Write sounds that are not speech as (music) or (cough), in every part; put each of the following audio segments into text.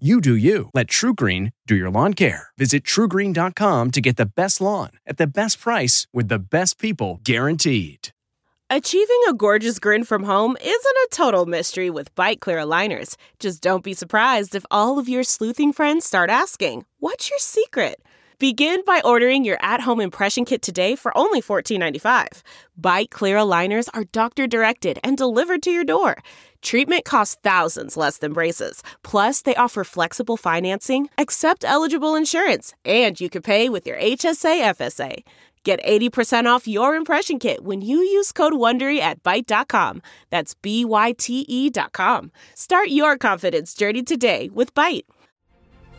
You do you. Let TruGreen do your lawn care. Visit trugreen.com to get the best lawn at the best price with the best people guaranteed. Achieving a gorgeous grin from home isn't a total mystery with Byte Clear aligners. Just don't be surprised if all of your sleuthing friends start asking, What's your secret? Begin by ordering your at home impression kit today for only $14.95. Byte Clear aligners are doctor directed and delivered to your door. Treatment costs thousands less than braces. Plus, they offer flexible financing, accept eligible insurance, and you can pay with your HSA FSA. Get 80% off your impression kit when you use code WONDERY at Byte.com. That's B-Y-T-E dot com. Start your confidence journey today with Byte.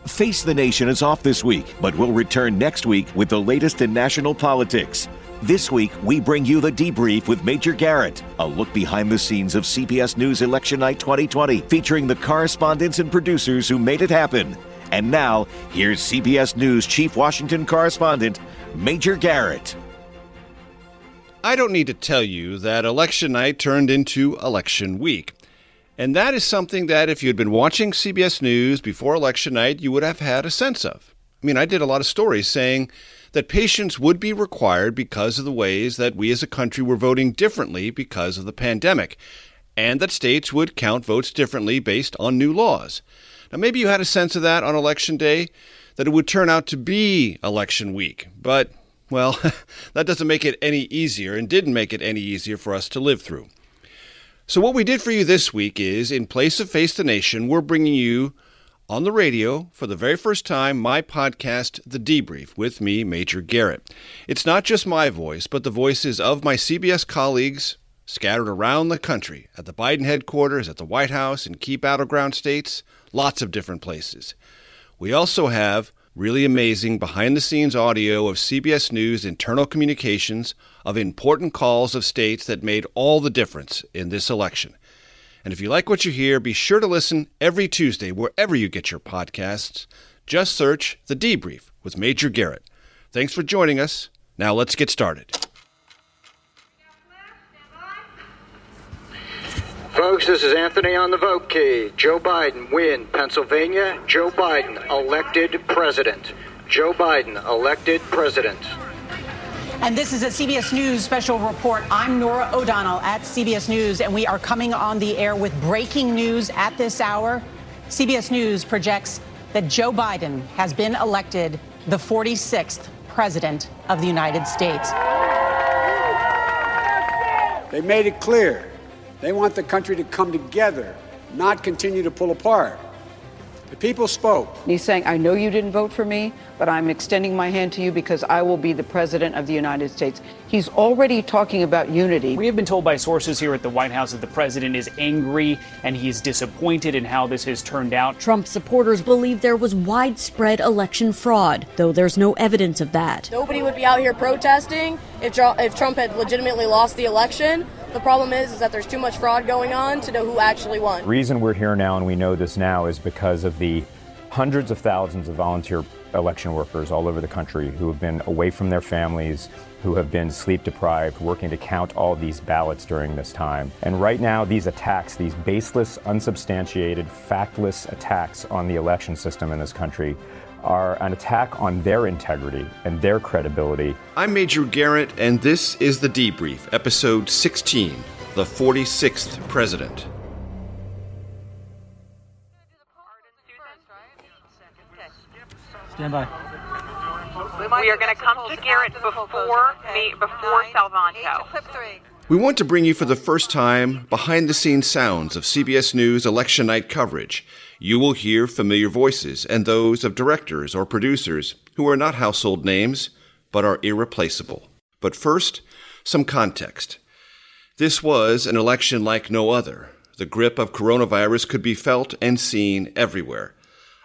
Face the Nation is off this week, but we'll return next week with the latest in national politics. This week, we bring you the debrief with Major Garrett, a look behind the scenes of CBS News Election Night 2020, featuring the correspondents and producers who made it happen. And now, here's CBS News Chief Washington Correspondent, Major Garrett. I don't need to tell you that election night turned into election week. And that is something that if you had been watching CBS News before election night, you would have had a sense of. I mean, I did a lot of stories saying that patience would be required because of the ways that we as a country were voting differently because of the pandemic, and that states would count votes differently based on new laws. Now, maybe you had a sense of that on election day, that it would turn out to be election week, but, well, (laughs) that doesn't make it any easier and didn't make it any easier for us to live through. So, what we did for you this week is, in place of Face the Nation, we're bringing you on the radio for the very first time my podcast, The Debrief, with me, Major Garrett. It's not just my voice, but the voices of my CBS colleagues scattered around the country at the Biden headquarters, at the White House, in key battleground states, lots of different places. We also have really amazing behind the scenes audio of CBS News internal communications of important calls of states that made all the difference in this election. And if you like what you hear, be sure to listen every Tuesday wherever you get your podcasts. Just search The Debrief with Major Garrett. Thanks for joining us. Now let's get started. Folks, this is Anthony on the vote key. Joe Biden win Pennsylvania. Joe Biden elected president. Joe Biden elected president. And this is a CBS News special report. I'm Norah O'Donnell at CBS News, and we are coming on the air with breaking news at this hour. CBS News projects that Joe Biden has been elected the 46th president of the United States. They made it clear they want the country to come together, not continue to pull apart. The people spoke. He's saying, I know you didn't vote for me, but I'm extending my hand to you because I will be the president of the United States. He's already talking about unity. We have been told by sources here at the White House that the president is angry and he's disappointed in how this has turned out. Trump supporters believe there was widespread election fraud, though there's no evidence of that. Nobody would be out here protesting if, if Trump had legitimately lost the election. The problem is, is that there's too much fraud going on to know who actually won. The reason we're here now and we know this now is because of the hundreds of thousands of volunteer election workers all over the country who have been away from their families, who have been sleep deprived, working to count all these ballots during this time. And right now, these attacks, these baseless, unsubstantiated, factless attacks on the election system in this country, are an attack on their integrity and their credibility. I'm Major Garrett, and this is The Debrief, Episode 16 The 46th President. Stand by. We are going to come to Garrett before me, before Salvanto. We want to bring you for the first time behind the scenes sounds of CBS News election night coverage. You will hear familiar voices and those of directors or producers who are not household names but are irreplaceable. But first, Some context. This was an election like no other. The grip of coronavirus could be felt and seen everywhere.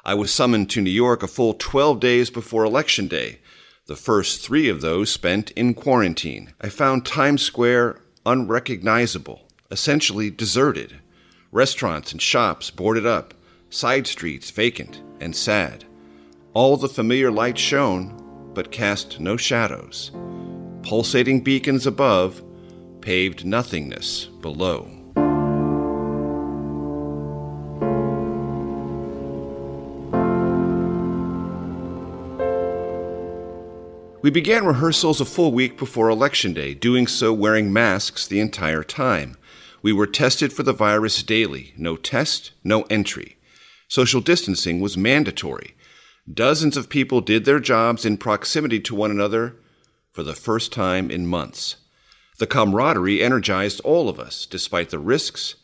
I was summoned to New York a full 12 days before Election Day, the first three of those spent in quarantine. I found Times Square unrecognizable, essentially deserted. Restaurants and shops boarded up, side streets vacant and sad. All the familiar lights shone, but cast no shadows. Pulsating beacons above, paved nothingness below. We began rehearsals a full week before Election Day, doing so wearing masks the entire time. We were tested for the virus daily no test, no entry. Social distancing was mandatory. Dozens of people did their jobs in proximity to one another for the first time in months. The camaraderie energized all of us, despite the risks,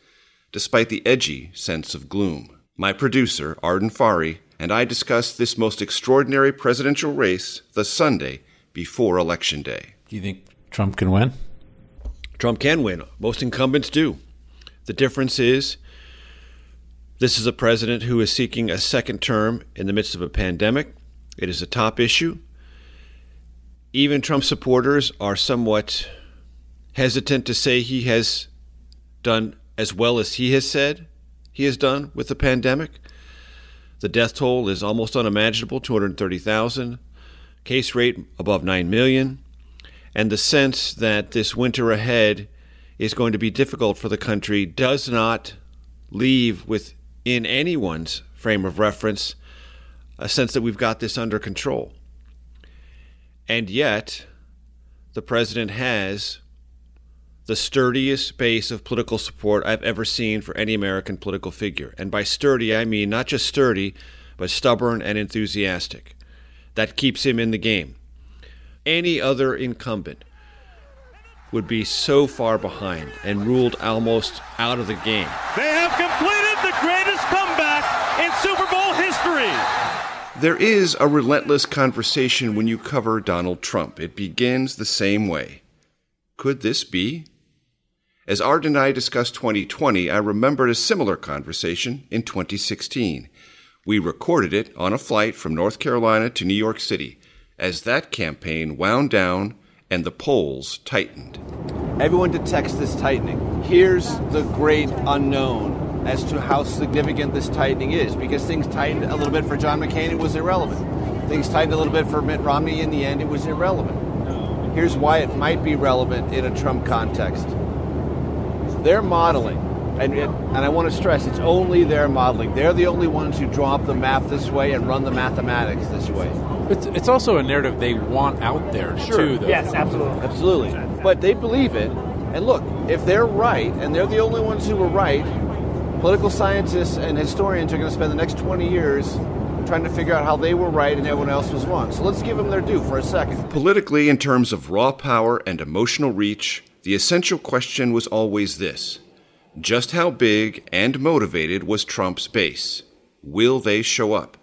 despite the edgy sense of gloom. My producer, Arden Farhi, and I discussed this most extraordinary presidential race the Sunday before Election Day. Do you think Trump can win? Trump can win. Most incumbents do. The difference is this is a president who is seeking a second term in the midst of a pandemic. It is a top issue. Even Trump supporters are somewhat hesitant to say he has done as well as he has said he has done with the pandemic. The death toll is almost unimaginable 230,000 case rate above 9 million, and the sense that this winter ahead is going to be difficult for the country does not leave within anyone's frame of reference a sense that we've got this under control. And yet, the president has the sturdiest base of political support I've ever seen for any American political figure. And by sturdy, I mean not just sturdy, but stubborn and enthusiastic that keeps him in the game. Any other incumbent would be so far behind and ruled almost out of the game. They have completed the comeback in Super Bowl history. There is a relentless conversation when you cover Donald Trump. It begins the same way. Could this be? As Art and I discussed 2020, I remembered a similar conversation in 2016. We recorded it on a flight from North Carolina to New York City as that campaign wound down and the polls tightened. Everyone detects this tightening. Here's the great unknown as to how significant this tightening is because things tightened a little bit for John McCain, it was irrelevant. Things tightened a little bit for Mitt Romney, in the end, it was irrelevant. Here's why it might be relevant in a Trump context. They're modeling and, it, and I want to stress, it's only their modeling. They're the only ones who draw up the map this way and run the mathematics this way. It's, it's also a narrative they want out there, sure. too. Though. Yes, absolutely. Absolutely. But they believe it. And look, if they're right, and they're the only ones who were right, political scientists and historians are going to spend the next 20 years trying to figure out how they were right and everyone else was wrong. So let's give them their due for a second. Politically, in terms of raw power and emotional reach, the essential question was always this just how big and motivated was Trump's base? Will they show up?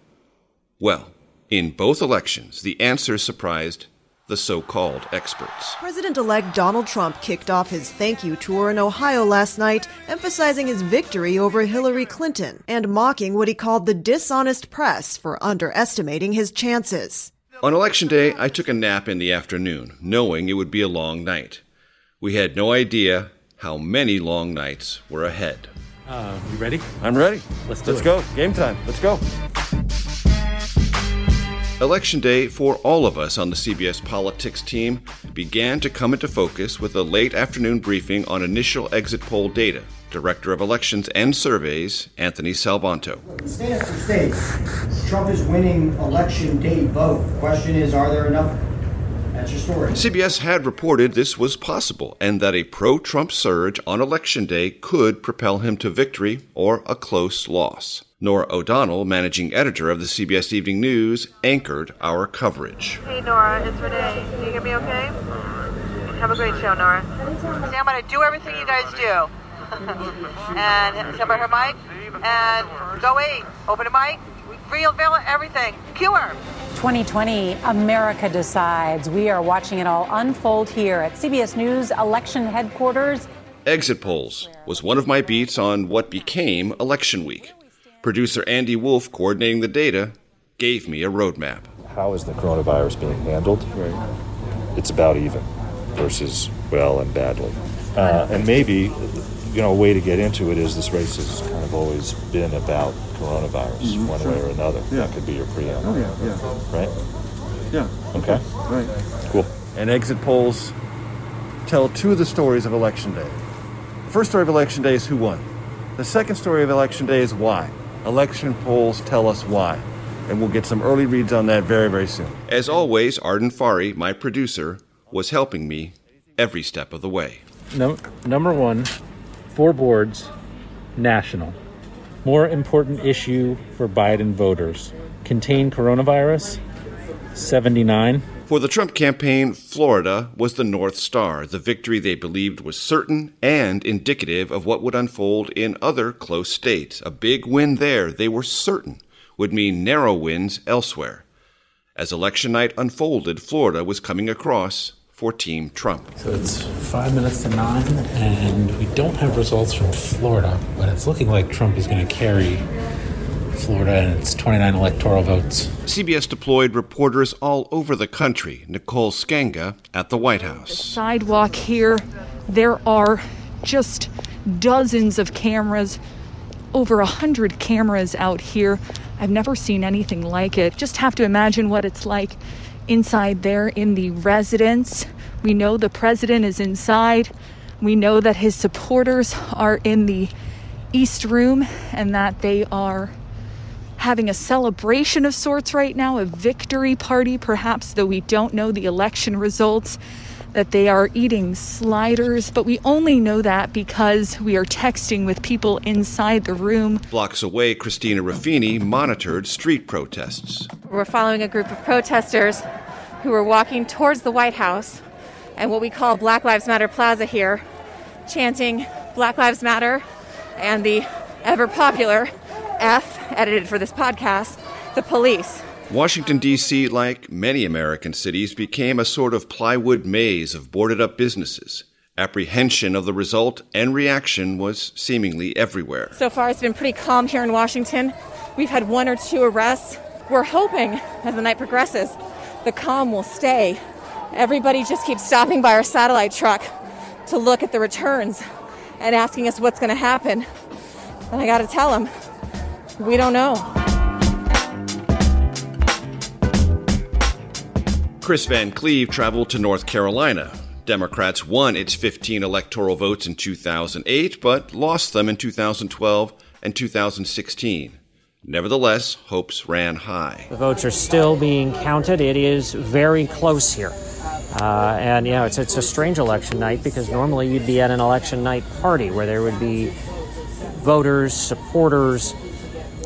Well, in both elections, the answer surprised the so called experts. President elect Donald Trump kicked off his thank you tour in Ohio last night, emphasizing his victory over Hillary Clinton and mocking what he called the dishonest press for underestimating his chances. On election day, I took a nap in the afternoon, knowing it would be a long night. We had no idea how many long nights were ahead. Uh, you ready? I'm ready. Let's do Let's it. go. Game time. Let's go. Election day for all of us on the CBS politics team began to come into focus with a late afternoon briefing on initial exit poll data. Director of Elections and Surveys, Anthony Salvanto. State after state, Trump is winning election day vote. The question is, are there enough? That's your story. CBS had reported this was possible and that a pro Trump surge on election day could propel him to victory or a close loss. Norah O'Donnell, managing editor of the CBS Evening News, anchored our coverage. Hey, Norah, it's Renee. Can you hear me okay? Have a great show, Norah. i'm going to do everything you guys do. (laughs) and stand by her mic. And go eight. Open a mic. Reveal everything. Cue her. 2020, America decides. We are watching it all unfold here at CBS News election headquarters. Exit polls was one of my beats on what became election week. Producer Andy Wolf, coordinating the data, gave me a roadmap. How is the coronavirus being handled? Right. It's about even versus well and badly. Uh, and maybe, you know, a way to get into it is this race has kind of always been about coronavirus, mm-hmm, one sure. way or another. Yeah. That could be your preamble. Oh, yeah, yeah. Right? Yeah. Okay. Right. Cool. And exit polls tell two of the stories of Election Day. The first story of Election Day is who won. The second story of Election Day is why. Election polls tell us why. And we'll get some early reads on that very, very soon. As always, Arden Farhi, my producer, was helping me every step of the way. No, number one, four boards, national. More important issue for Biden voters. Contain coronavirus, 79. For the Trump campaign, Florida was the North Star, the victory they believed was certain and indicative of what would unfold in other close states. A big win there, they were certain, would mean narrow wins elsewhere. As election night unfolded, Florida was coming across for Team Trump. So it's five minutes to nine, and we don't have results from Florida, but it's looking like Trump is going to carry Florida and its 29 electoral votes. CBS deployed reporters all over the country. Nicole Sganga at the White House. The sidewalk here, there are just dozens of cameras, over a hundred cameras out here. I've never seen anything like it. Just have to imagine what it's like inside there in the residence. We know the president is inside. We know that his supporters are in the East Room and that they are having a celebration of sorts right now, a victory party, perhaps, though we don't know the election results that they are eating sliders, but we only know that because we are texting with people inside the room. Blocks away, Christina Ruffini monitored street protests. We're following a group of protesters who are walking towards the White House and what we call Black Lives Matter Plaza here, chanting Black Lives Matter and the ever popular F, edited for this podcast, the police. Washington, D.C., like many American cities, became a sort of plywood maze of boarded up businesses. Apprehension of the result and reaction was seemingly everywhere. So far, it's been pretty calm here in Washington. We've had one or two arrests. We're hoping, as the night progresses, the calm will stay. Everybody just keeps stopping by our satellite truck to look at the returns and asking us what's going to happen. And I got to tell them, we don't know. Chris Van Cleave traveled to North Carolina. Democrats won its 15 electoral votes in 2008, but lost them in 2012 and 2016. Nevertheless, hopes ran high. The votes are still being counted. It is very close here. Uh, and, you know, it's, it's a strange election night because normally you'd be at an election night party where there would be voters, supporters,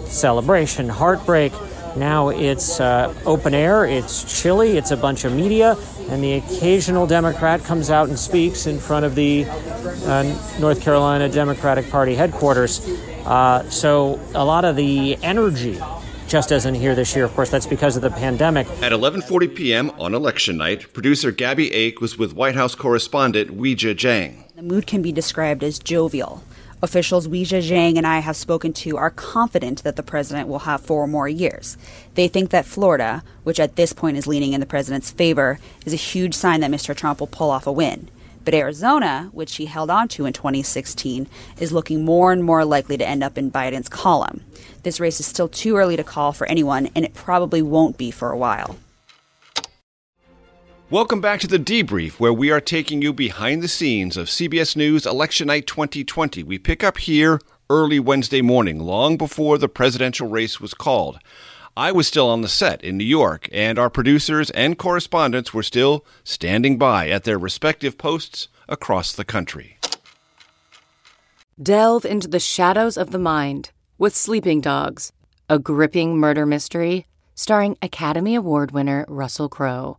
celebration, heartbreak, now it's uh, open air, it's chilly, it's a bunch of media, and the occasional Democrat comes out and speaks in front of the uh, North Carolina Democratic Party headquarters. Uh, so a lot of the energy just isn't here this year. Of course, that's because of the pandemic. At 11:40 p.m. on election night, producer Gabby Ake was with White House correspondent Weijia Jiang. The mood can be described as jovial. Officials Weijia Jiang and I have spoken to are confident that the president will have four more years. They think that Florida, which at this point is leaning in the president's favor, is a huge sign that Mr. Trump will pull off a win. But Arizona, which he held on to in 2016, is looking more and more likely to end up in Biden's column. This race is still too early to call for anyone, and it probably won't be for a while. Welcome back to the debrief, where we are taking you behind the scenes of CBS News Election Night 2020. We pick up here early Wednesday morning, long before the presidential race was called. I was still on the set in New York, and our producers and correspondents were still standing by at their respective posts across the country. Delve into the shadows of the mind with Sleeping Dogs, a gripping murder mystery starring Academy Award winner Russell Crowe.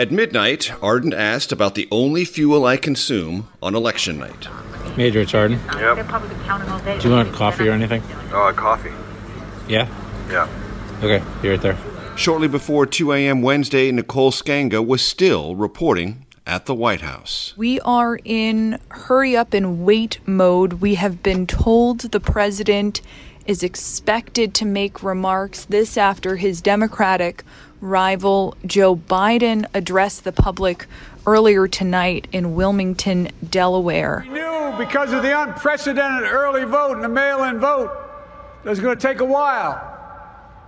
At midnight, Arden asked about the only fuel I consume on election night. Major, it's Arden. They're probably counting all day. Do you want coffee or anything? Uh, coffee. Yeah? Yeah. Okay, be right there. Shortly before 2 a.m. Wednesday, Nicole Sganga was still reporting at the White House. We are in hurry up and wait mode. We have been told the president is expected to make remarks this after his Democratic rival Joe Biden addressed the public earlier tonight in Wilmington, Delaware. We knew because of the unprecedented early vote and the mail in vote that was going to take a while.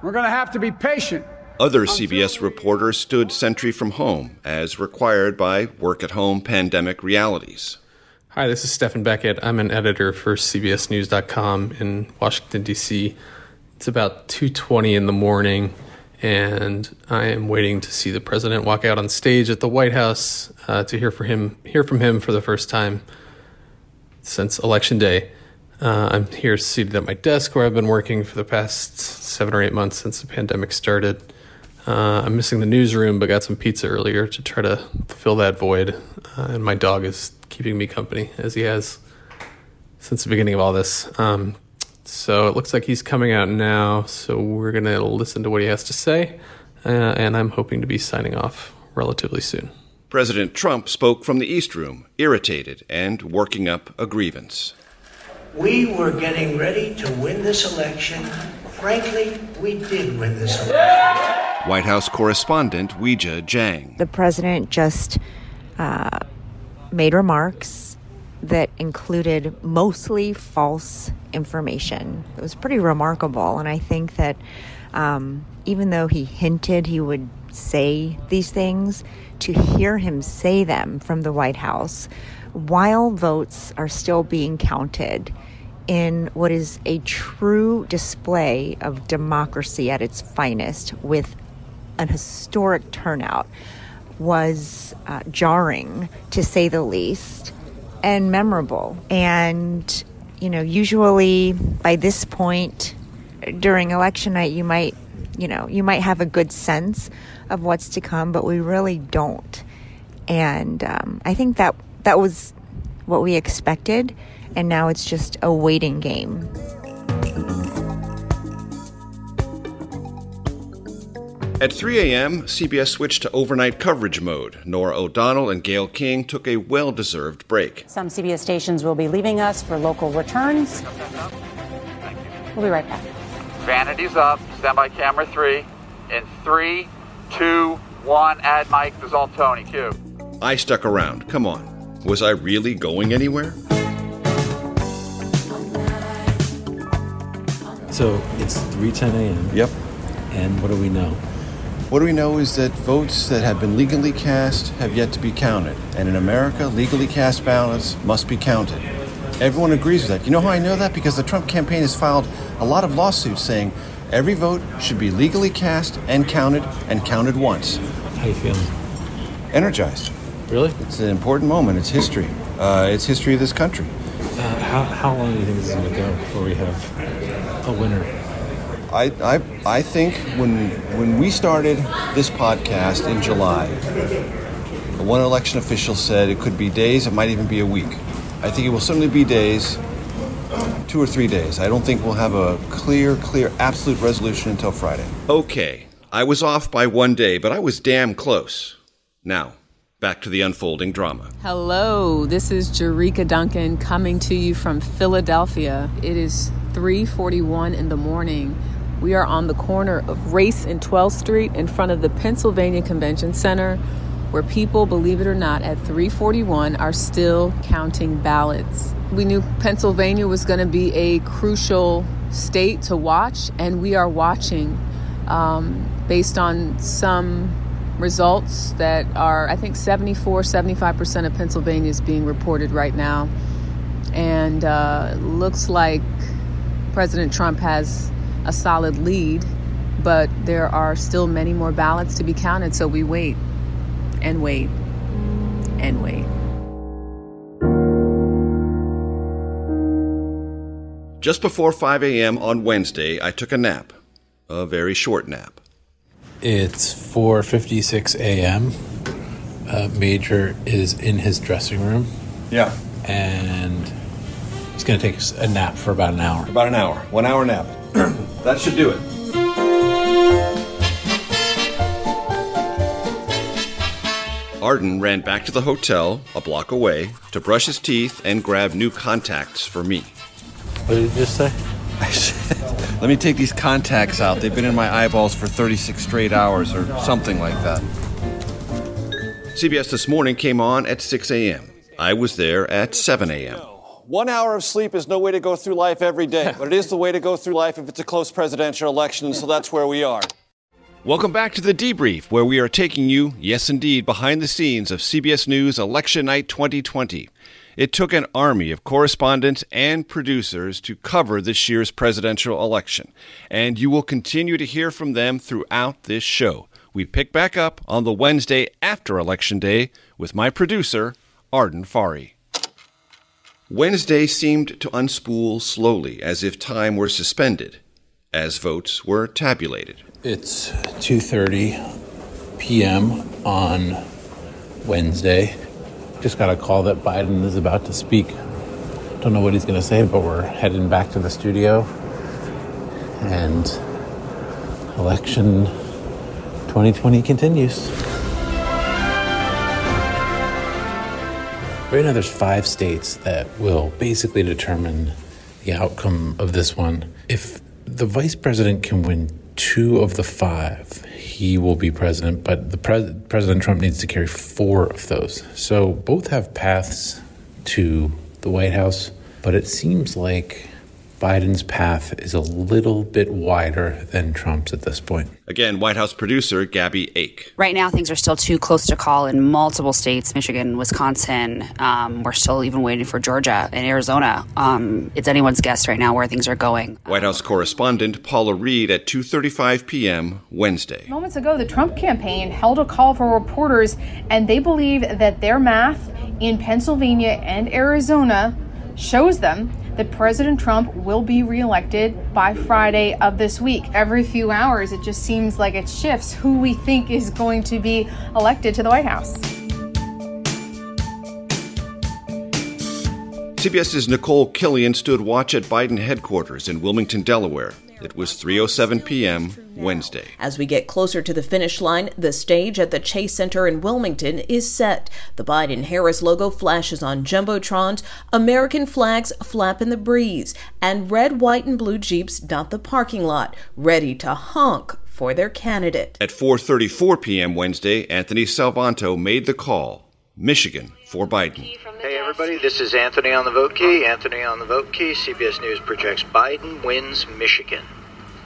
We're going to have to be patient. Other CBS reporters stood sentry from home, as required by work at home pandemic realities. Hi, this is Stephen Beckett. I'm an editor for CBSNews.com in Washington, D.C. It's about 2:20 in the morning, and I am waiting to see the president walk out on stage at the White House uh, to hear from him. Hear from him for the first time since Election Day. Uh, I'm here seated at my desk where I've been working for the past seven or eight months since the pandemic started. Uh, I'm missing the newsroom, but got some pizza earlier to try to fill that void. Uh, and my dog is keeping me company, as he has since the beginning of all this. Um, so it looks like he's coming out now. So we're going to listen to what he has to say. Uh, and I'm hoping to be signing off relatively soon. President Trump spoke from the East Room, irritated and working up a grievance. We were getting ready to win this election. Frankly, we did win this election. White House correspondent Weijia Jiang. The president just uh, made remarks that included mostly false information. It was pretty remarkable, and I think that um, even though he hinted he would say these things, to hear him say them from the White House while votes are still being counted in what is a true display of democracy at its finest with an historic turnout was uh, jarring to say the least and memorable. And you know usually by this point during election night you might you know you might have a good sense of what's to come but we really don't. And um, i think that that was what we expected and now it's just a waiting game At 3 a.m., CBS switched to overnight coverage mode. Norah O'Donnell and Gayle King took a well deserved break. Some CBS stations will be leaving us for local returns. We'll be right back. Vanity's up. Standby camera three. In three, two, one. Add Mike. There's all Tony. Cue. I stuck around. Come on. Was I really going anywhere? So it's 3:10 a.m. Yep. And what do we know? What we know is that votes that have been legally cast have yet to be counted. And in America, legally cast ballots must be counted. Everyone agrees with that. You know how I know that? Because the Trump campaign has filed a lot of lawsuits saying every vote should be legally cast and counted and counted once. How you feeling? Energized. Really? It's an important moment. It's history. Uh, it's history of this country. Uh, how, how long do you think this is going to go before we have a winner? I, I, I think when when we started this podcast in July, one election official said it could be days, it might even be a week. I think it will certainly be days, two or three days. I don't think we'll have a clear, clear, absolute resolution until Friday. Okay, I was off by one day, but I was damn close. Now, back to the unfolding drama. Hello, this is Jericka Duncan coming to you from Philadelphia. It is 3:41 in the morning. We are on the corner of Race and 12th Street in front of the Pennsylvania Convention Center, where people, believe it or not, at 341 are still counting ballots. We knew Pennsylvania was going to be a crucial state to watch, and we are watching um, based on some results that are, I think, 74, 75% of Pennsylvania is being reported right now. And uh, looks like President Trump has a solid lead, but there are still many more ballots to be counted, so we wait and wait and wait. Just before 5 a.m. on Wednesday, I took a nap. A very short nap. It's 4:56 a.m. Uh, Major is in his dressing room. Yeah. And he's going to take a nap for about an hour. About an hour. One hour nap. (clears throat) that should do it. Arden ran back to the hotel, a block away, to brush his teeth and grab new contacts for me. What did you just say? (laughs) I said, let me take these contacts out. They've been in my eyeballs for 36 straight hours or something like that. CBS This Morning came on at 6 a.m. I was there at 7 a.m. One hour of sleep is no way to go through life every day, (laughs) but it is the way to go through life if it's a close presidential election, and so that's where we are. Welcome back to the debrief, where we are taking you, yes indeed, behind the scenes of CBS News Election Night 2020. It took an army of correspondents and producers to cover this year's presidential election, and you will continue to hear from them throughout this show. We pick back up on the Wednesday after Election Day with my producer, Arden Farhi. Wednesday seemed to unspool slowly, as if time were suspended, as votes were tabulated. It's 2:30 p.m. on Wednesday. Just got a call that Biden is about to speak. Don't know what he's going to say, but we're heading back to the studio. And election 2020 continues. Right now, there's five states that will basically determine the outcome of this one. If the vice president can win two of the five, he will be president, but the pres- President Trump needs to carry four of those. So both have paths to the White House, but it seems like Biden's path is a little bit wider than Trump's at this point. Again, White House producer Gabby Ake. Right now, things are still too close to call in multiple states Michigan, Wisconsin. Um, we're still even waiting for Georgia and Arizona. Um, it's anyone's guess right now where things are going. White House correspondent Paula Reid at 2:35 p.m. Wednesday. Moments ago, the Trump campaign held a call for reporters, and they believe that their math in Pennsylvania and Arizona shows them that President Trump will be reelected by Friday of this week. Every few hours, it just seems like it shifts who we think is going to be elected to the White House. CBS's Nikole Killion stood watch at Biden headquarters in Wilmington, Delaware. It was 3:07 p.m. Wednesday. As we get closer to the finish line, the stage at the Chase Center in Wilmington is set. The Biden Harris logo flashes on jumbotrons, American flags flap in the breeze, and red, white, and blue Jeeps dot the parking lot, ready to honk for their candidate. At 4:34 p.m. Wednesday, Anthony Salvanto made the call. Michigan for Biden. Hey everybody, this is Anthony on the vote key. Anthony on the vote key. CBS News projects Biden wins Michigan.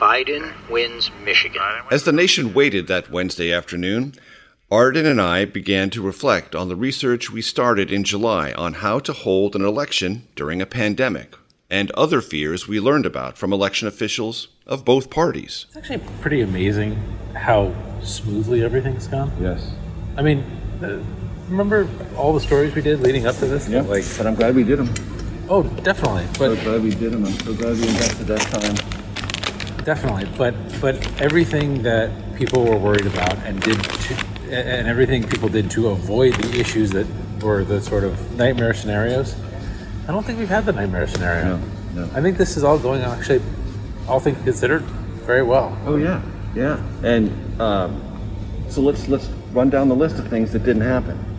Biden wins Michigan. As the nation waited that Wednesday afternoon, Arden and I began to reflect on the research we started in July on how to hold an election during a pandemic and other fears we learned about from election officials of both parties. It's actually pretty amazing how smoothly everything's gone. Yes. I mean, uh, remember all the stories we did leading up to this? Yeah, like, but I'm glad we did them. Oh, definitely. But so glad we did them. I'm so glad we invested that time. Definitely, but but everything that people were worried about and did, to, and everything people did to avoid the issues that were the sort of nightmare scenarios. I don't think we've had the nightmare scenario. No, no. I think this is all going on actually, all things considered, very well. Oh yeah, yeah. And um, so let's let's run down the list of things that didn't happen.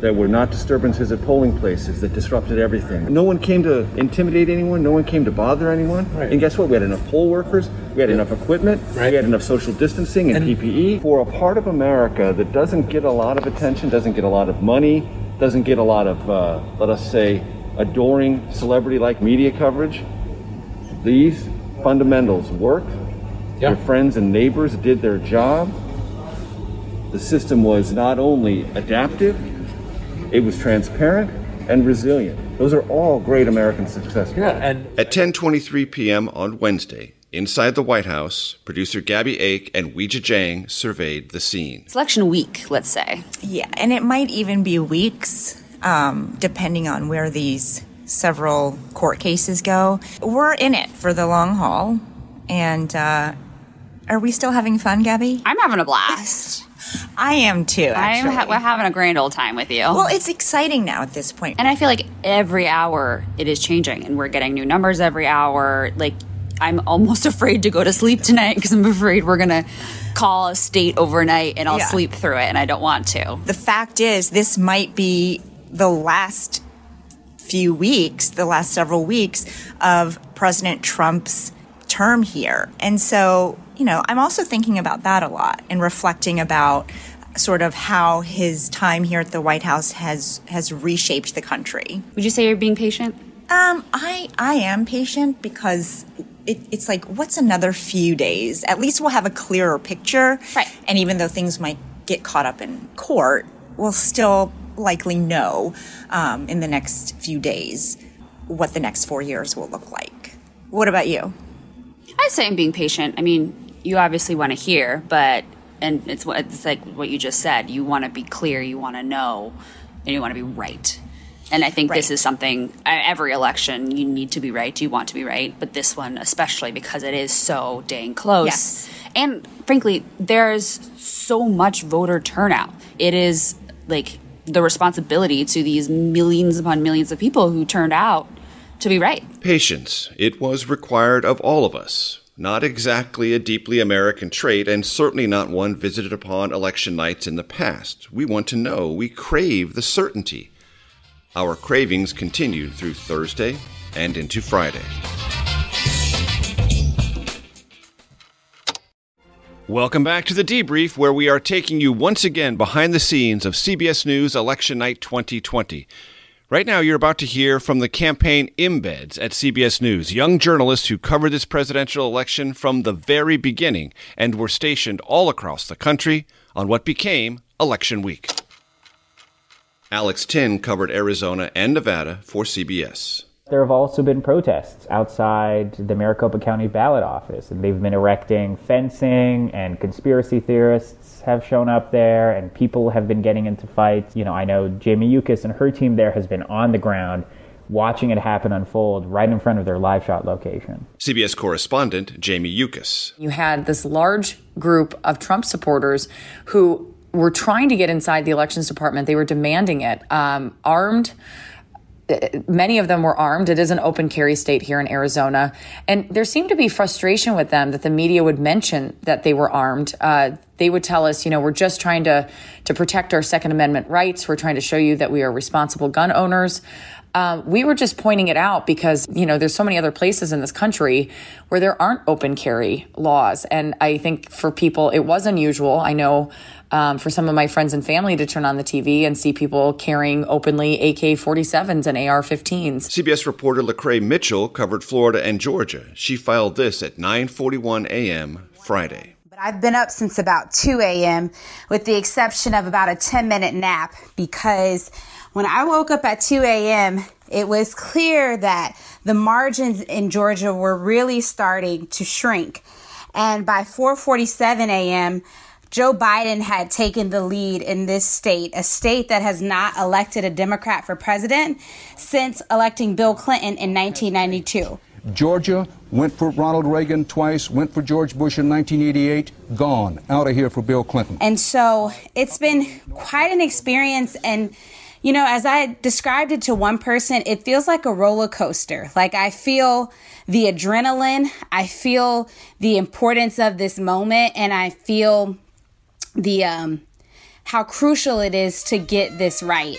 That were not disturbances at polling places that disrupted everything. No one came to intimidate anyone. No one came to bother anyone. Right. And guess what? We had enough poll workers. We had enough equipment. Right. We had enough social distancing and, And- PPE for a part of America that doesn't get a lot of attention, doesn't get a lot of money, doesn't get a lot of, uh, let us say, adoring celebrity-like media coverage. These fundamentals worked. Yeah. Your friends and neighbors did their job. The system was not only adaptive, it was transparent, and resilient. Those are all great American success stories. and at 10:23 p.m. on Wednesday, inside the White House, producer Gabby Ake and Weijia Jiang surveyed the scene. It's election week, let's say. Yeah, and it might even be weeks, um, depending on where these several court cases go. We're in it for the long haul, and uh, are we still having fun, Gabby? I'm having a blast. I am too. I'm ha- we're having a grand old time with you. well, it's exciting now at this point. and I feel like every hour it is changing, and we're getting new numbers every hour. Like I'm almost (laughs) afraid to go to sleep tonight because I'm afraid we're gonna call a state overnight and I'll Yeah. sleep through it, and I don't want to. the fact is, this might be the last few weeks, the last several weeks of President Trump's term here. And so, you know, I'm also thinking about that a lot and reflecting about sort of how his time here at the White House has has reshaped the country. Would you say you're being patient? Um, I I am patient because it, it's like what's another few days? At least we'll have a clearer picture. Right. And even though things might get caught up in court, we'll still likely know um, in the next few days what the next four years will look like. What about you? I say I'm being patient. I mean, you obviously want to hear, but and it's what it's like what you just said. You want to be clear, you want to know, and you want to be right. And I think this is something. Every election, you need to be right. You want to be right, but this one especially because it is so dang close. Yes. And frankly, there's so much voter turnout. It is like the responsibility to these millions upon millions of people who turned out to be right. Patience. It was required of all of us. Not exactly a deeply American trait, and certainly not one visited upon election nights in the past. We want to know. We crave the certainty. Our cravings continued through Thursday and into Friday. Welcome back to the debrief, where we are taking you once again behind the scenes of CBS News Election Night 2020. Right now, you're about to hear from the campaign embeds at CBS News, young journalists who covered this presidential election from the very beginning and were stationed all across the country on what became Election Week. Alex Tin covered Arizona and Nevada for CBS. There have also been protests outside the Maricopa County ballot office, and they've been erecting fencing, and conspiracy theorists have shown up there, and people have been getting into fights. You know, I know Jamie Yuccas and her team there has been on the ground watching it happen unfold right in front of their live shot location. CBS correspondent Jamie Yuccas. You had this large group of Trump supporters who were trying to get inside the elections department. They were demanding it, um, armed. Many of them were armed. It is an open carry state here in Arizona. And there seemed to be frustration with them that the media would mention that they were armed. Uh, they would tell us, you know, we're just trying to, to protect our Second Amendment rights. We're trying to show you that we are responsible gun owners. Um, we were just pointing it out because, you know, there's so many other places in this country where there aren't open carry laws. And I think for people, it was unusual. I know um, for some of my friends and family to turn on the TV and see people carrying openly AK 47s and AR 15s. CBS reporter LaCrai Mitchell covered Florida and Georgia. She filed this at 9:41 a.m. Friday. But I've been up since about 2 a.m., with the exception of about a 10 minute nap, because when I woke up at 2 a.m., it was clear that the margins in Georgia were really starting to shrink. And by 4:47 a.m., Joe Biden had taken the lead in this state, a state that has not elected a Democrat for president since electing Bill Clinton in 1992. Georgia went for Ronald Reagan twice, went for George Bush in 1988, gone, out of here for Bill Clinton. And so it's been quite an experience. And, you know, as I described it to one person, it feels like a roller coaster. Like I feel the adrenaline, I feel the importance of this moment, and I feel the, um, how crucial it is to get this right.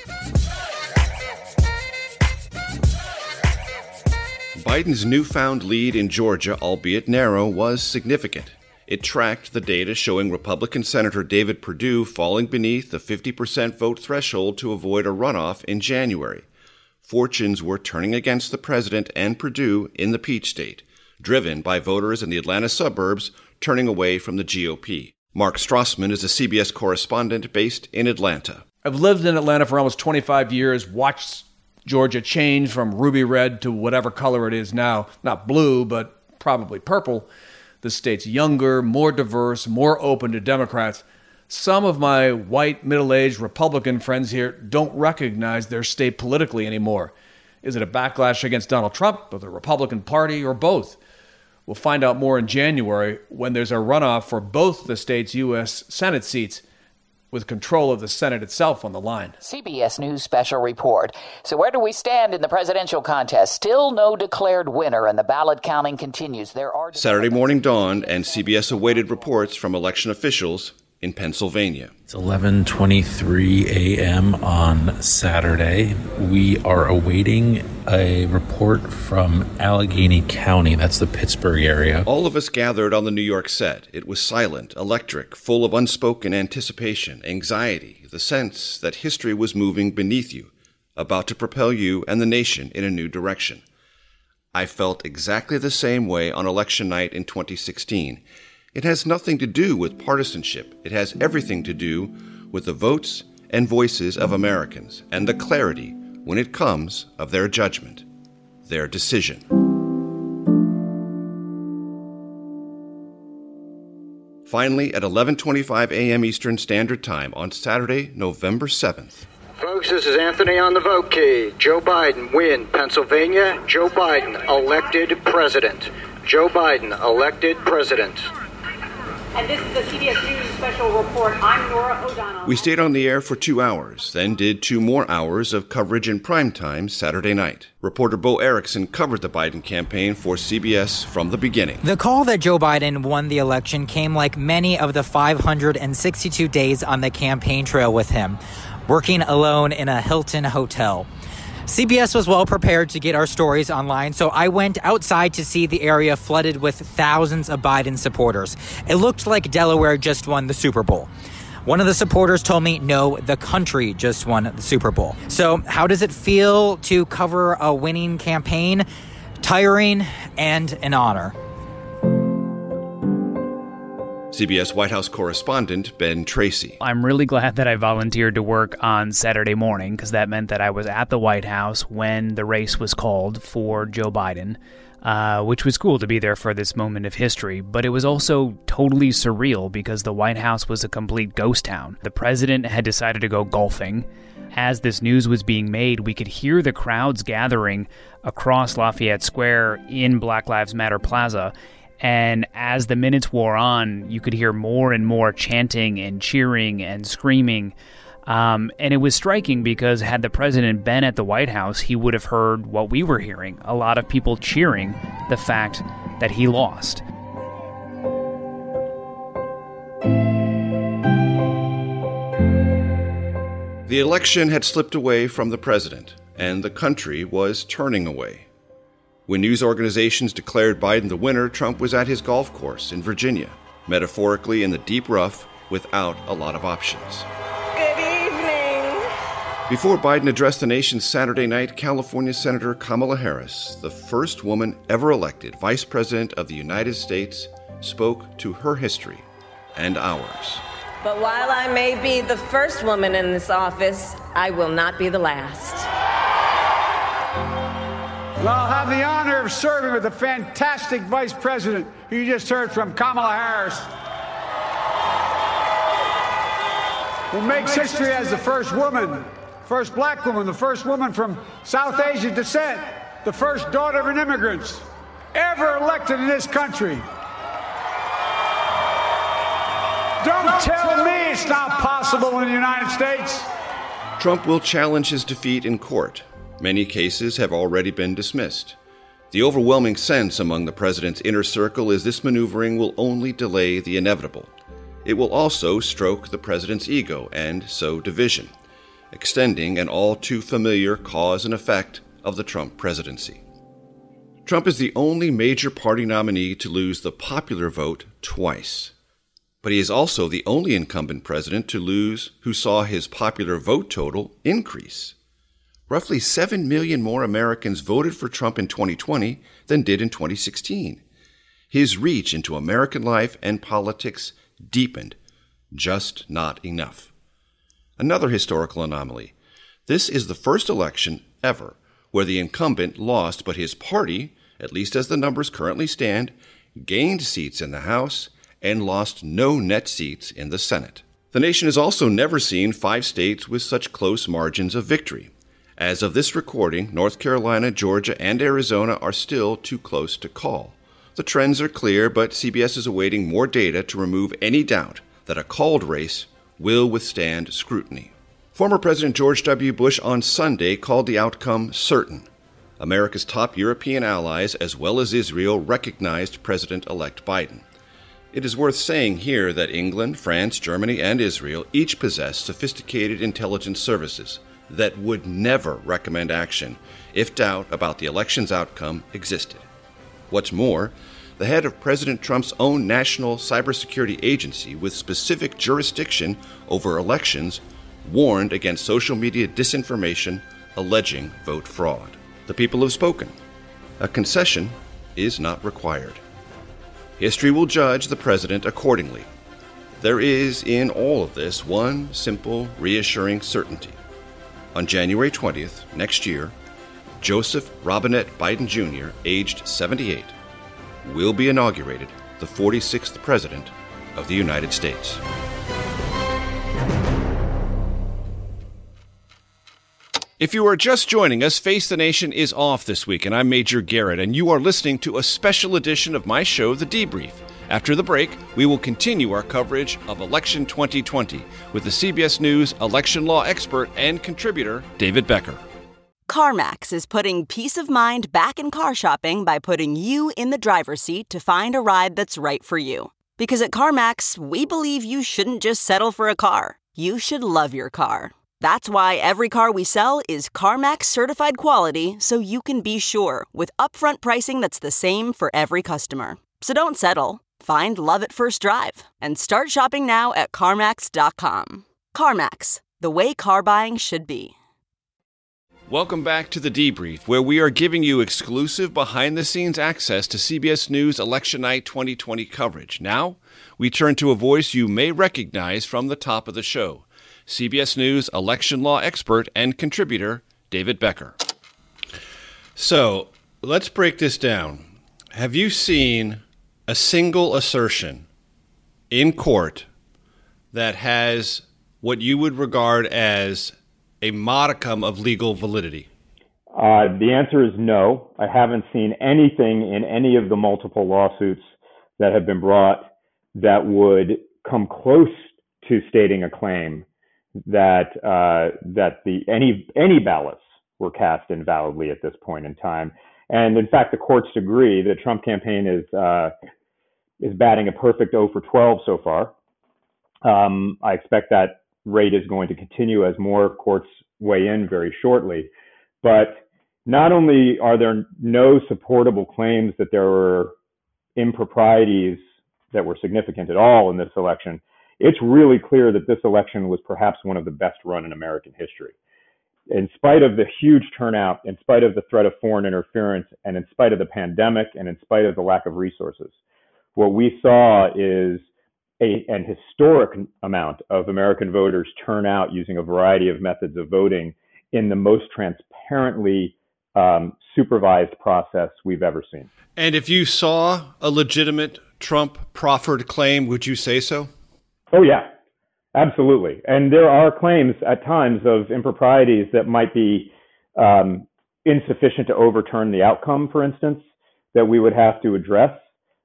Biden's newfound lead in Georgia, albeit narrow, was significant. It tracked the data showing Republican Senator David Perdue falling beneath the 50% vote threshold to avoid a runoff in January. Fortunes were turning against the president and Perdue in the Peach State, driven by voters in the Atlanta suburbs turning away from the GOP. Mark Strassmann is a CBS correspondent based in Atlanta. I've lived in Atlanta for almost 25 years, watched Georgia change from ruby red to whatever color it is now. Not blue, but probably purple. The state's younger, more diverse, more open to Democrats. Some of my white, middle aged Republican friends here don't recognize their state politically anymore. Is it a backlash against Donald Trump or the Republican Party or both? We'll find out more in January when there's a runoff for both the state's U.S. Senate seats with control of the Senate itself on the line. CBS News special report. So, where do we stand in the presidential contest? Still no declared winner, and the ballot counting continues. There are Saturday morning dawned, and CBS awaited reports from election officials in Pennsylvania. It's 11:23 a.m. on Saturday. We are awaiting a report from Allegheny County. That's the Pittsburgh area. All of us gathered on the New York set. It was silent, electric, full of unspoken anticipation, anxiety, the sense that history was moving beneath you, about to propel you and the nation in a new direction. I felt exactly the same way on election night in 2016. It has nothing to do with partisanship. It has everything to do with the votes and voices of Americans and the clarity, when it comes, of their judgment, their decision. Finally, at 11:25 a.m. Eastern Standard Time on Saturday, November 7th. Folks, this is Anthony on the vote key. Joe Biden win Pennsylvania. Joe Biden elected president. Joe Biden elected president. And this is a CBS News special report. I'm Norah O'Donnell. We stayed on the air for two hours, then did two more hours of coverage in prime time Saturday night. Reporter Bo Erickson covered the Biden campaign for CBS from the beginning. The call that Joe Biden won the election came like many of the 562 days on the campaign trail with him, working alone in a Hilton hotel. CBS was well prepared to get our stories online, so I went outside to see the area flooded with thousands of Biden supporters. It looked like Delaware just won the Super Bowl. One of the supporters told me, no, the country just won the Super Bowl. So, how does it feel to cover a winning campaign? Tiring and an honor. CBS White House correspondent Ben Tracy. I'm really glad that I volunteered to work on Saturday morning because that meant that I was at the White House when the race was called for Joe Biden. Uh, which was cool to be there for this moment of history, but it was also totally surreal because the White House was a complete ghost town. The president had decided to go golfing. As this news was being made, we could hear the crowds gathering across Lafayette Square in Black Lives Matter Plaza, and as the minutes wore on, you could hear more and more chanting and cheering and screaming. Um, and it was striking because had the president been at the White House, he would have heard what we were hearing a lot of people cheering the fact that he lost. The election had slipped away from the president, and the country was turning away. When news organizations declared Biden the winner, Trump was at his golf course in Virginia, metaphorically in the deep rough without a lot of options. Good evening. Before Biden addressed the nation Saturday night, California Senator Kamala Harris, the first woman ever elected Vice President of the United States, spoke to her history and ours. But while I may be the first woman in this office, I will not be the last. Well, I'll have the honor of serving with the fantastic vice president who you just heard from, Kamala Harris. Who makes history as the first woman, first black woman, the first woman from South Asian descent, the first daughter of an immigrant ever elected in this country. Don't tell me it's not possible in the United States. Trump will challenge his defeat in court. Many cases have already been dismissed. The overwhelming sense among the president's inner circle is this maneuvering will only delay the inevitable. It will also stroke the president's ego and sow division, extending an all too familiar cause and effect of the Trump presidency. Trump is the only major party nominee to lose the popular vote twice. But he is also the only incumbent president to lose who saw his popular vote total increase. Roughly 7 million more Americans voted for Trump in 2020 than did in 2016. His reach into American life and politics deepened, just not enough. Another historical anomaly. This is the first election ever where the incumbent lost, but his party, at least as the numbers currently stand, gained seats in the House and lost no net seats in the Senate. The nation has also never seen five states with such close margins of victory. As of this recording, North Carolina, Georgia, and Arizona are still too close to call. The trends are clear, but CBS is awaiting more data to remove any doubt that a called race will withstand scrutiny. Former President George W. Bush on Sunday called the outcome certain. America's top European allies, as well as Israel, recognized President elect Biden. It is worth saying here that England, France, Germany, and Israel each possess sophisticated intelligence services that would never recommend action if doubt about the election's outcome existed. What's more, the head of President Trump's own national cybersecurity agency with specific jurisdiction over elections warned against social media disinformation alleging vote fraud. The people have spoken. A concession is not required. History will judge the president accordingly. There is in all of this one simple, reassuring certainty. On January 20th, next year, Joseph Robinette Biden Jr., aged 78, will be inaugurated the 46th President of the United States. If you are just joining us, Face the Nation is off this week, and I'm Major Garrett, and you are listening to a special edition of my show, The Debrief. After the break, we will continue our coverage of Election 2020 with the CBS News election law expert and contributor, David Becker. CarMax is putting peace of mind back in car shopping by putting you in the driver's seat to find a ride that's right for you. Because at CarMax, we believe you shouldn't just settle for a car, you should love your car. That's why every car we sell is CarMax certified quality so you can be sure with upfront pricing that's the same for every customer. So don't settle. Find love at first drive and start shopping now at CarMax.com. CarMax, the way car buying should be. Welcome back to the debrief, where we are giving you exclusive behind the scenes access to CBS News Election Night 2020 coverage. Now, we turn to a voice you may recognize from the top of the show. CBS News election law expert and contributor David Becker. So let's break this down. Have you seen a single assertion in court that has what you would regard as a modicum of legal validity? Uh, the answer is no. I haven't seen anything in any of the multiple lawsuits that have been brought that would come close to stating a claim that uh, that the any any ballots were cast invalidly at this point in time. And in fact, the courts agree the Trump campaign is uh, is batting a perfect 0 for 12 so far. Um, I expect that rate is going to continue as more courts weigh in very shortly. But not only are there no supportable claims that there were improprieties that were significant at all in this election, it's really clear that this election was perhaps one of the best run in American history. In spite of the huge turnout, in spite of the threat of foreign interference, and in spite of the pandemic, and in spite of the lack of resources, what we saw is a, an historic amount of American voters turn out using a variety of methods of voting in the most transparently um, supervised process we've ever seen. And if you saw a legitimate Trump proffered claim, would you say so? Oh, yeah, absolutely. And there are claims at times of improprieties that might be um, insufficient to overturn the outcome, for instance, that we would have to address.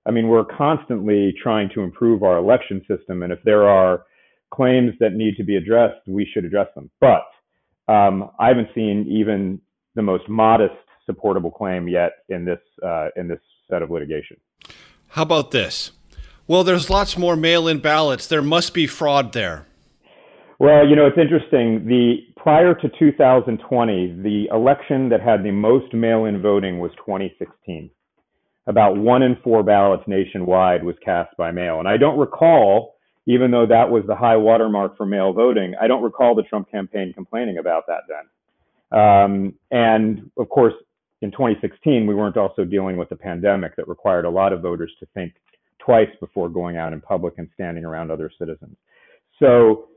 I mean, we're constantly trying to improve our election system, and if there are claims that need to be addressed, we should address them. But um, I haven't seen even the most modest supportable claim yet in this uh, in this set of litigation. How about this? Well, there's lots more mail in ballots. There must be fraud there. Well, you know, it's interesting. The prior to 2020, the election that had the most mail-in voting was 2016. About one in four ballots nationwide was cast by mail, and I don't recall, even though that was the high watermark for mail voting, I don't recall the Trump campaign complaining about that then. Um, and of course, in 2016, we weren't also dealing with the pandemic that required a lot of voters to think twice before going out in public and standing around other citizens. So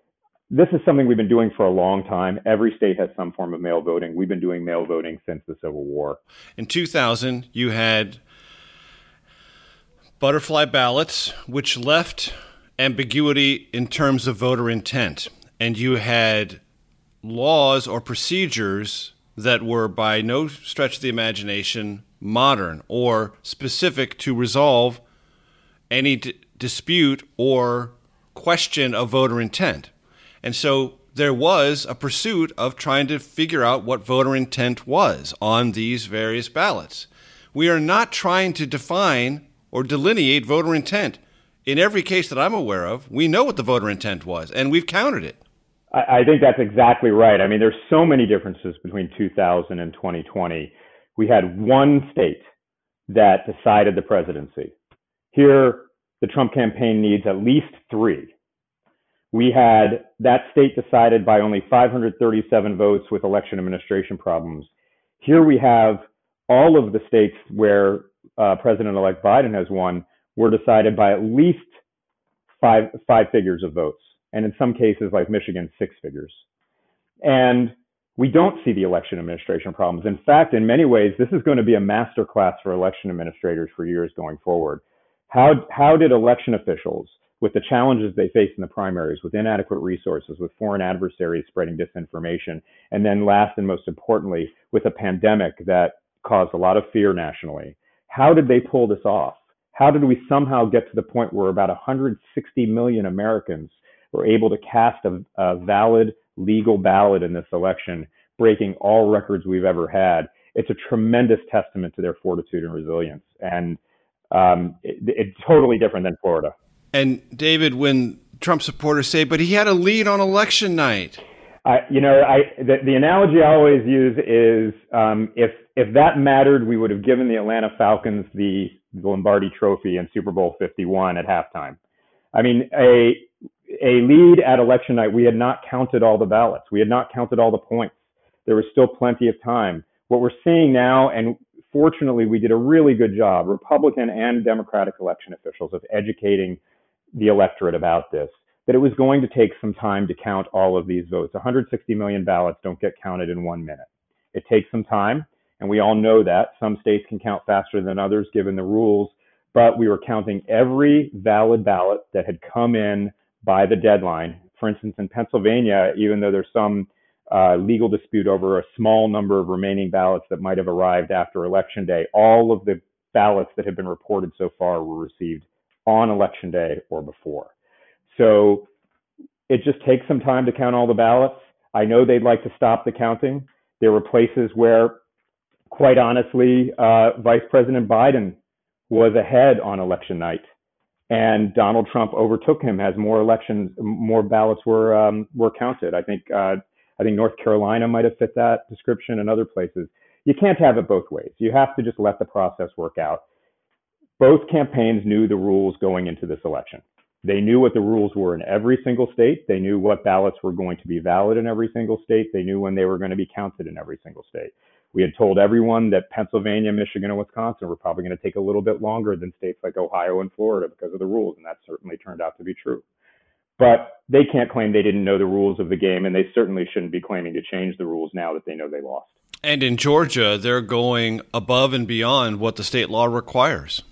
this is something we've been doing for a long time. Every state has some form of mail voting. We've been doing mail voting since the Civil War. In 2000, you had butterfly ballots, which left ambiguity in terms of voter intent. And you had laws or procedures that were by no stretch of the imagination modern or specific to resolve any d- dispute or question of voter intent. And so there was a pursuit of trying to figure out what voter intent was on these various ballots. We are not trying to define or delineate voter intent. In every case that I'm aware of, we know what the voter intent was, and we've counted it. I, I think that's exactly right. I mean, there's so many differences between 2000 and 2020. We had one state that decided the presidency. Here, the Trump campaign needs at least three. We had that state decided by only 537 votes with election administration problems. Here we have all of the states where uh, President-elect Biden has won were decided by at least five five figures of votes, and in some cases, like Michigan, six figures. And we don't see the election administration problems. In fact, in many ways, this is going to be a master class for election administrators for years going forward. How how did election officials, with the challenges they face in the primaries, with inadequate resources, with foreign adversaries spreading disinformation, and then last and most importantly, with a pandemic that caused a lot of fear nationally, how did they pull this off? How did we somehow get to the point where about 160 million Americans were able to cast a, a valid legal ballot in this election, breaking all records we've ever had? It's a tremendous testament to their fortitude and resilience. And um, it, it's totally different than Florida. And David, when Trump supporters say, but he had a lead on election night. I, you know, I the, the analogy I always use is um, if if that mattered, we would have given the Atlanta Falcons the Lombardi Trophy in Super Bowl 51 at halftime. I mean, a a lead at election night. We had not counted all the ballots. We had not counted all the points. There was still plenty of time. What we're seeing now, and fortunately, we did a really good job, Republican and Democratic election officials, of educating the electorate about this that it was going to take some time to count all of these votes. 160 million ballots don't get counted in one minute. It takes some time, and we all know that. Some states can count faster than others given the rules, but we were counting every valid ballot that had come in by the deadline. For instance, in Pennsylvania, even though there's some uh, legal dispute over a small number of remaining ballots that might have arrived after Election Day, all of the ballots that have been reported so far were received on Election Day or before. So it just takes some time to count all the ballots. I know they'd like to stop the counting. There were places where, quite honestly, uh, Vice President Biden was ahead on election night, and Donald Trump overtook him as more elections, more ballots were um, were counted. I think uh, I think North Carolina might have fit that description, and other places. You can't have it both ways. You have to just let the process work out. Both campaigns knew the rules going into this election. They knew what the rules were in every single state. They knew what ballots were going to be valid in every single state. They knew when they were going to be counted in every single state. We had told everyone that Pennsylvania, Michigan, and Wisconsin were probably going to take a little bit longer than states like Ohio and Florida because of the rules, and that certainly turned out to be true. But they can't claim they didn't know the rules of the game, and they certainly shouldn't be claiming to change the rules now that they know they lost. And in Georgia, they're going above and beyond what the state law requires.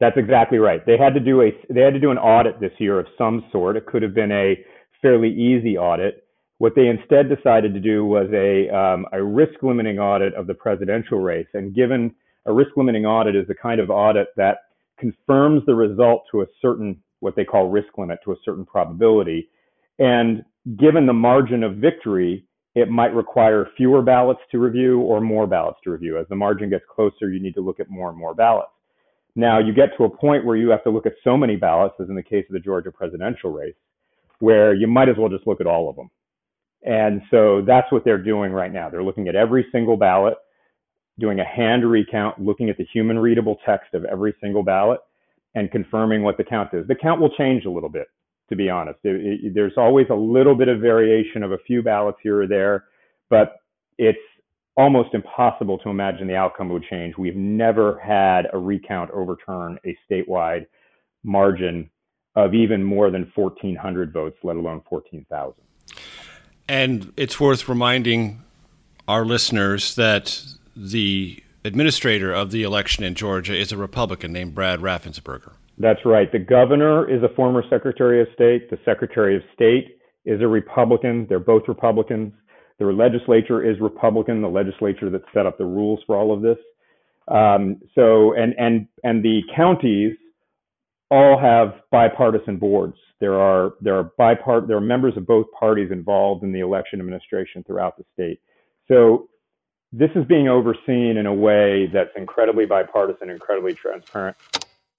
That's exactly right. They had to do a they had to do an audit this year of some sort. It could have been a fairly easy audit. What they instead decided to do was a um, a risk limiting audit of the presidential race. And given a risk limiting audit is the kind of audit that confirms the result to a certain what they call risk limit to a certain probability. And given the margin of victory, it might require fewer ballots to review or more ballots to review. As the margin gets closer, you need to look at more and more ballots. Now you get to a point where you have to look at so many ballots, as in the case of the Georgia presidential race, where you might as well just look at all of them. And so that's what they're doing right now. They're looking at every single ballot, doing a hand recount, looking at the human readable text of every single ballot, and confirming what the count is. The count will change a little bit, to be honest. It, it, there's always a little bit of variation of a few ballots here or there, but it's almost impossible to imagine the outcome would change. We've never had a recount overturn a statewide margin of even more than 1,400 votes, let alone 14,000. And it's worth reminding our listeners that the administrator of the election in Georgia is a Republican named Brad Raffensperger. That's right. The governor is a former Secretary of State. The Secretary of State is a Republican. They're both Republicans. The legislature is Republican, the legislature that set up the rules for all of this. Um, so, and and and the counties all have bipartisan boards. There are there are bipart there are members of both parties involved in the election administration throughout the state. So this is being overseen in a way that's incredibly bipartisan, incredibly transparent.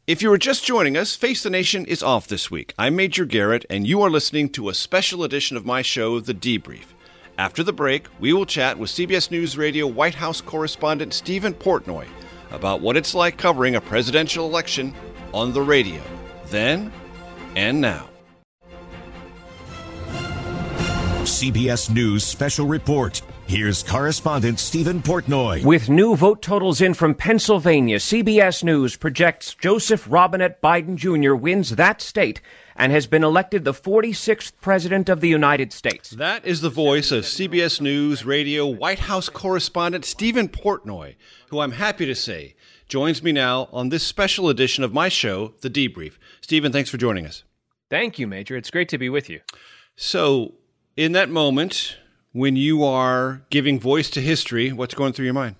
If you are just joining us, Face the Nation is off this week. I'm Major Garrett, and you are listening to a special edition of my show, The Debrief. After the break, we will chat with CBS News Radio White House correspondent Stephen Portnoy about what it's like covering a presidential election on the radio. Then and now. CBS News Special Report. Here's correspondent Stephen Portnoy. With new vote totals in from Pennsylvania, CBS News projects Joseph Robinette Biden Jr. wins that state and has been elected the 46th President of the United States. That is the voice of CBS News Radio White House correspondent Stephen Portnoy, who I'm happy to say joins me now on this special edition of my show, The Debrief. Stephen, thanks for joining us. Thank you, Major. It's great to be with you. So, in that moment, when you are giving voice to history, what's going through your mind?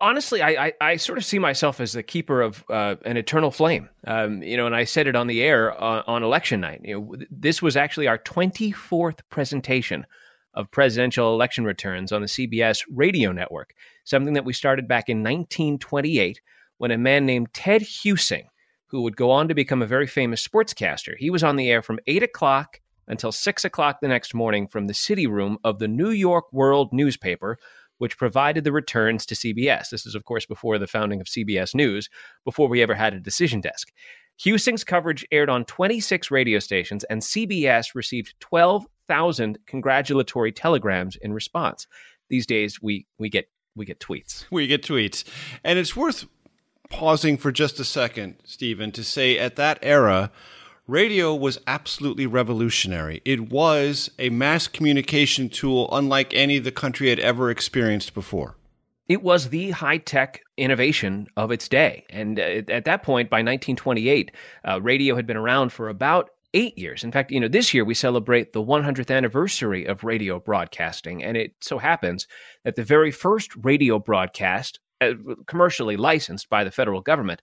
Honestly, I, I, I, sort of see myself as the keeper of uh, an eternal flame. Um, you know, and I said it on the air on, on election night. You know, this was actually our 24th presentation of presidential election returns on the CBS radio network, something that we started back in 1928 when a man named Ted Husing, who would go on to become a very famous sportscaster, he was on the air from 8 o'clock until 6 o'clock the next morning from the city room of the New York World newspaper, which provided the returns to CBS. This is, of course, before the founding of CBS News, before we ever had a decision desk. Husing's coverage aired on 26 radio stations, and CBS received 12,000 congratulatory telegrams in response. These days, we, we get we get tweets. We get tweets, and it's worth pausing for just a second, Stephen, to say at that era, radio was absolutely revolutionary. It was a mass communication tool unlike any the country had ever experienced before. It was the high tech innovation of its day. And uh, at that point, by 1928, uh, radio had been around for about eight years. In fact, you know, this year we celebrate the 100th anniversary of radio broadcasting. And it so happens that the very first radio broadcast, uh, commercially licensed by the federal government,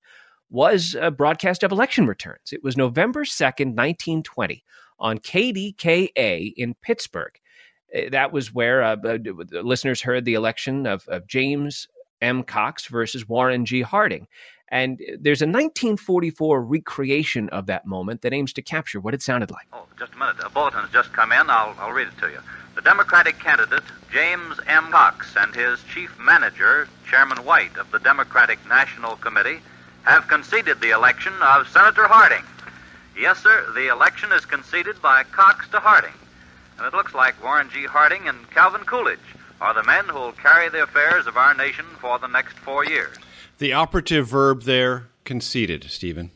was a broadcast of election returns. It was November 2nd, 1920, on KDKA in Pittsburgh. Eh, that was where uh, uh listeners heard the election of, of James M. Cox versus Warren G. Harding. And eh, there's a 1944 recreation of that moment that aims to capture what it sounded like. Oh, just a minute. A bulletin has just come in. I'll, I'll read it to you. The Democratic candidate, James M. Cox, and his chief manager, Chairman White of the Democratic National Committee, have conceded the election of Senator Harding. Yes, sir, the election is conceded by Cox to Harding. And it looks like Warren G. Harding and Calvin Coolidge are the men who will carry the affairs of our nation for the next four years. The operative verb there, conceded, Stephen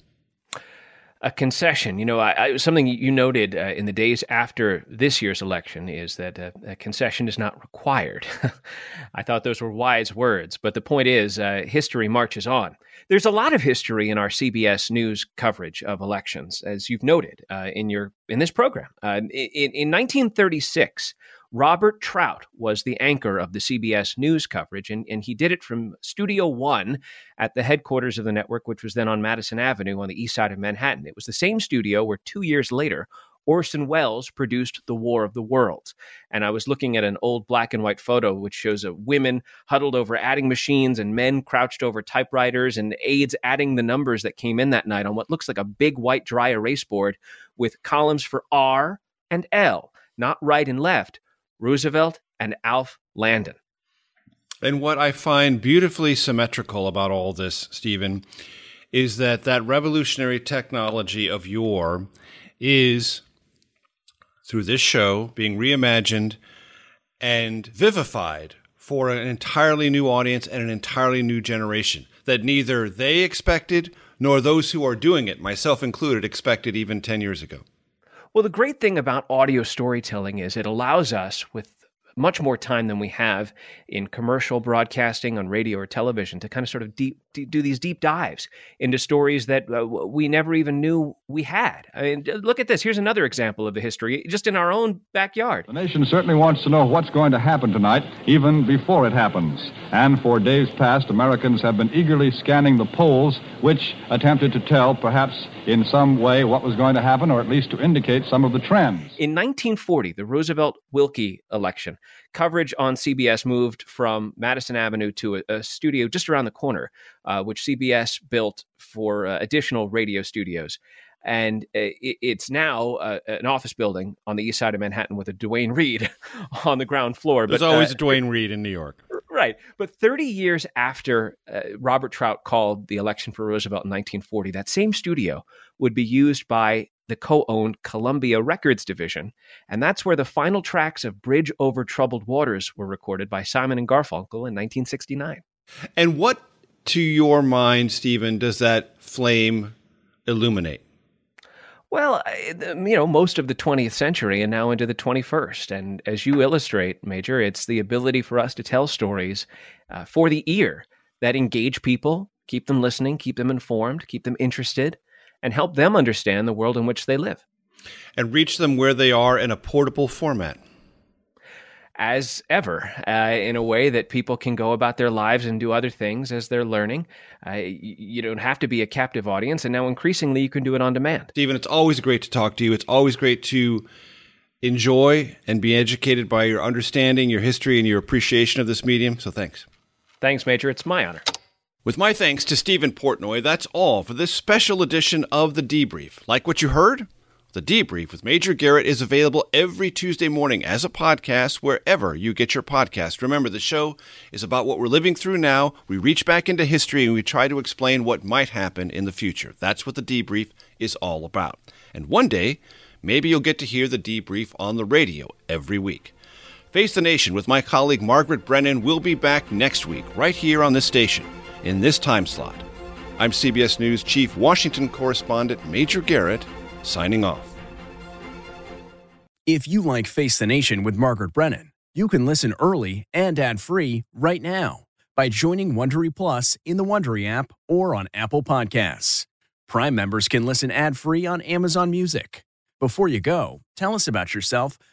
a concession. You know, I, I, something you noted uh, in the days after this year's election is that uh, a concession is not required. (laughs) I thought those were wise words, but the point is, uh, history marches on. There's a lot of history in our CBS News coverage of elections, as you've noted uh, in your in this program. Uh, in, in 1936. Robert Trout was the anchor of the CBS News coverage, and, and he did it from Studio One at the headquarters of the network, which was then on Madison Avenue on the east side of Manhattan. It was the same studio where two years later, Orson Welles produced The War of the Worlds. And I was looking at an old black and white photo which shows a women huddled over adding machines and men crouched over typewriters and aides adding the numbers that came in that night on what looks like a big white dry erase board with columns for R and L, not right and left, Roosevelt, and Alf Landon. And what I find beautifully symmetrical about all this, Stephen, is that that revolutionary technology of yore is through this show being reimagined and vivified for an entirely new audience and an entirely new generation that neither they expected nor those who are doing it, myself included, expected even 10 years ago. Well, the great thing about audio storytelling is it allows us, with much more time than we have in commercial broadcasting on radio or television to kind of sort of deep, do these deep dives into stories that uh, we never even knew we had. I mean, look at this. Here's another example of the history just in our own backyard. The nation certainly wants to know what's going to happen tonight, even before it happens. And for days past, Americans have been eagerly scanning the polls, which attempted to tell, perhaps in some way, what was going to happen, or at least to indicate some of the trends. In 1940, the Roosevelt Willkie election, coverage on CBS moved from Madison Avenue to a, a studio just around the corner, uh, which CBS built for uh, additional radio studios. And it, it's now uh, an office building on the east side of Manhattan with a Duane Reade (laughs) on the ground floor. There's but, always uh, a Duane Reade in New York. Right. But 30 years after uh, Robert Trout called the election for Roosevelt in 1940, that same studio would be used by the co owned Columbia Records division. And that's where the final tracks of Bridge Over Troubled Waters were recorded by Simon and Garfunkel in 1969. And what, to your mind, Stephen, does that flame illuminate? Well, you know, most of the 20th century and now into the 21st. And as you illustrate, Major, it's the ability for us to tell stories uh, for the ear that engage people, keep them listening, keep them informed, keep them interested, and help them understand the world in which they live. And reach them where they are in a portable format as ever uh, in a way that people can go about their lives and do other things as they're learning. Uh, you don't have to be a captive audience, and now increasingly you can do it on demand. Stephen, it's always great to talk to you. It's always great to enjoy and be educated by your understanding, your history, and your appreciation of this medium. So thanks. Thanks, Major. It's my honor. With my thanks to Stephen Portnoy, that's all for this special edition of The Debrief. Like what you heard? The Debrief with Major Garrett is available every Tuesday morning as a podcast wherever you get your podcast. Remember, the show is about what we're living through now. We reach back into history and we try to explain what might happen in the future. That's what the Debrief is all about. And one day, maybe you'll get to hear the Debrief on the radio every week. Face the Nation with my colleague Margaret Brennan will be back next week, right here on this station, in this time slot. I'm CBS News Chief Washington Correspondent Major Garrett signing off. If you like Face the Nation with Margaret Brennan, you can listen early and ad-free right now by joining Wondery Plus in the Wondery app or on Apple Podcasts. Prime members can listen ad-free on Amazon Music. Before you go, tell us about yourself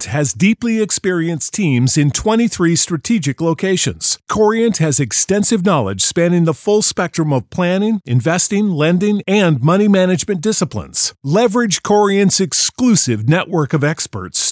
has deeply experienced teams in 23 strategic locations. Corient has extensive knowledge spanning the full spectrum of planning, investing, lending, and money management disciplines. Leverage Corient's exclusive network of experts